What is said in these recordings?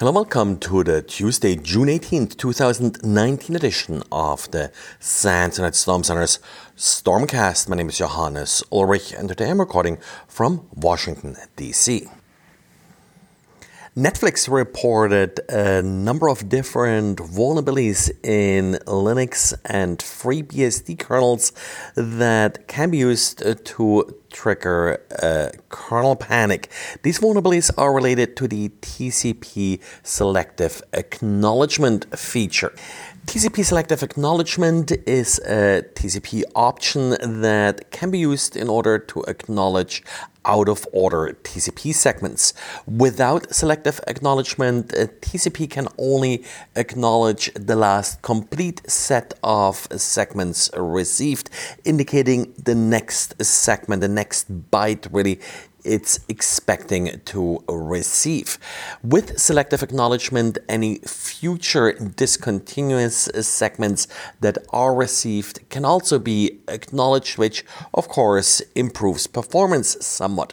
Hello, welcome to the Tuesday, June 18th, 2019 edition of the SANS Internet Storm Center's Stormcast. My name is Johannes Ulrich, and today I'm recording from Washington, D.C. Netflix reported a number of different vulnerabilities in Linux and FreeBSD kernels that can be used to trigger uh, a kernel panic. These vulnerabilities are related to the TCP selective acknowledgement feature. TCP selective acknowledgement is a TCP option that can be used in order to acknowledge out of order TCP segments. Without selective acknowledgement, uh, TCP can only acknowledge the last complete set of segments received, indicating the next segment, the next byte really it's expecting to receive. With selective acknowledgement, any future discontinuous segments that are received can also be acknowledged, which of course improves performance somewhat.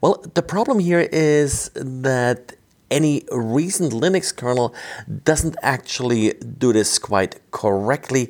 Well, the problem here is that any recent Linux kernel doesn't actually do this quite correctly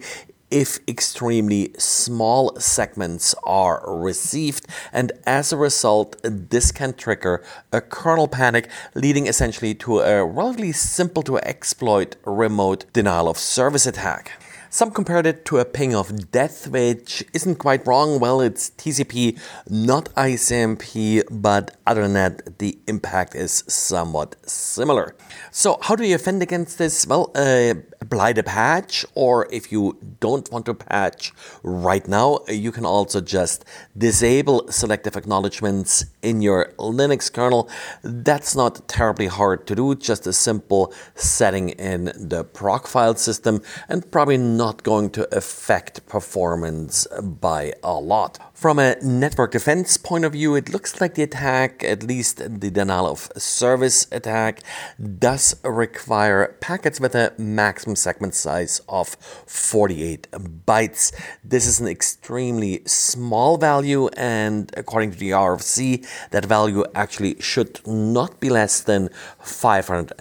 if extremely small segments are received, and as a result, this can trigger a kernel panic, leading essentially to a relatively simple to exploit remote denial of service attack. Some compared it to a ping of death, which isn't quite wrong. Well, it's TCP, not ICMP, but other than that, the impact is somewhat similar. So, how do you defend against this? Well, uh, apply the patch, or if you don't want to patch right now, you can also just disable selective acknowledgements in your Linux kernel. That's not terribly hard to do, just a simple setting in the proc file system, and probably not going to affect performance by a lot. From a network defense point of view, it looks like the attack, at least the denial of service attack, does require packets with a maximum segment size of 48 bytes. This is an extremely small value, and according to the RFC, that value actually should not be less than 500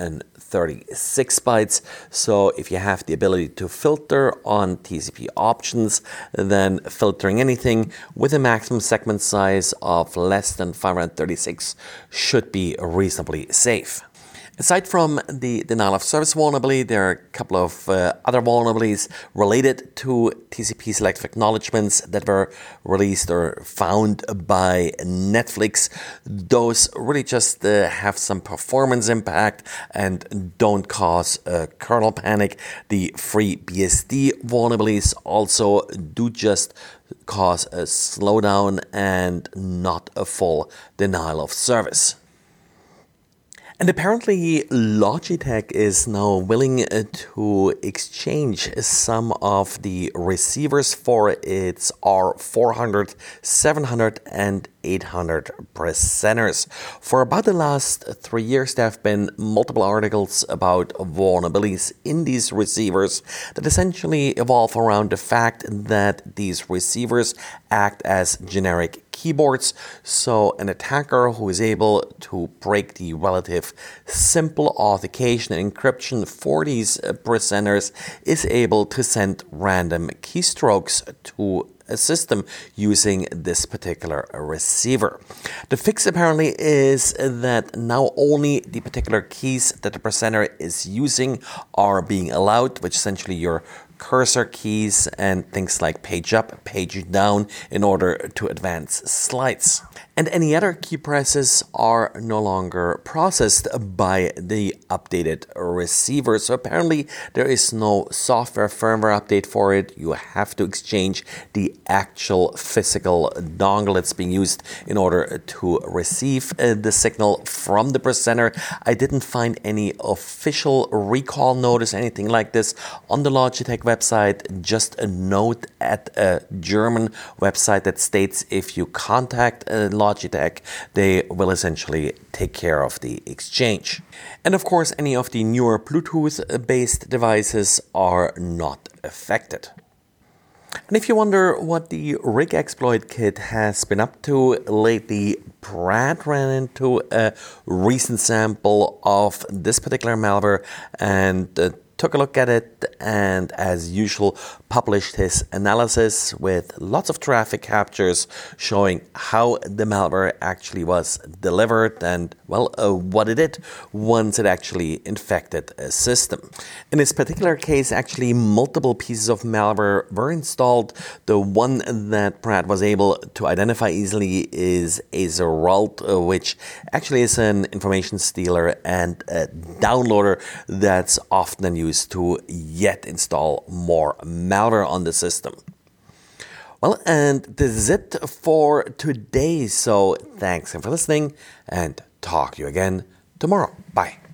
36 bytes. So if you have the ability to filter on TCP options, then filtering anything with a maximum segment size of less than 536 should be reasonably safe. Aside from the denial of service vulnerability, there are a couple of uh, other vulnerabilities related to TCP selective acknowledgements that were released or found by Netflix. Those really just uh, have some performance impact and don't cause a kernel panic. The FreeBSD vulnerabilities also do just cause a slowdown and not a full denial of service. And apparently, Logitech is now willing uh, to exchange some of the receivers for its R400, 700, and 800 presenters. For about the last three years, there have been multiple articles about vulnerabilities in these receivers that essentially evolve around the fact that these receivers act as generic keyboards. So, an attacker who is able to break the relative simple authentication and encryption for these uh, presenters is able to send random keystrokes to a system using this particular receiver. The fix apparently is that now only the particular keys that the presenter is using are being allowed, which essentially your cursor keys and things like page up, page down in order to advance slides. And any other key presses are no longer processed by the updated receiver. So apparently there is no software firmware update for it. You have to exchange the actual physical dongle that's being used in order to receive uh, the signal from the presenter. I didn't find any official recall notice, anything like this on the Logitech website, just a note at a German website that states if you contact uh, Logitech, they will essentially take care of the exchange. And of course, any of the newer Bluetooth based devices are not affected. And if you wonder what the Rig Exploit Kit has been up to lately, Brad ran into a recent sample of this particular malware and uh, took a look at it and, as usual, published his analysis with lots of traffic captures showing how the malware actually was delivered and, well, uh, what it did once it actually infected a system. In this particular case, actually, multiple pieces of malware were installed. The one that Brad was able to identify easily is AZORult, uh, which actually is an information stealer and downloader that's often used used to yet install more malware on the system. Well, and this is it for today. So thanks for listening and talk to you again tomorrow. Bye.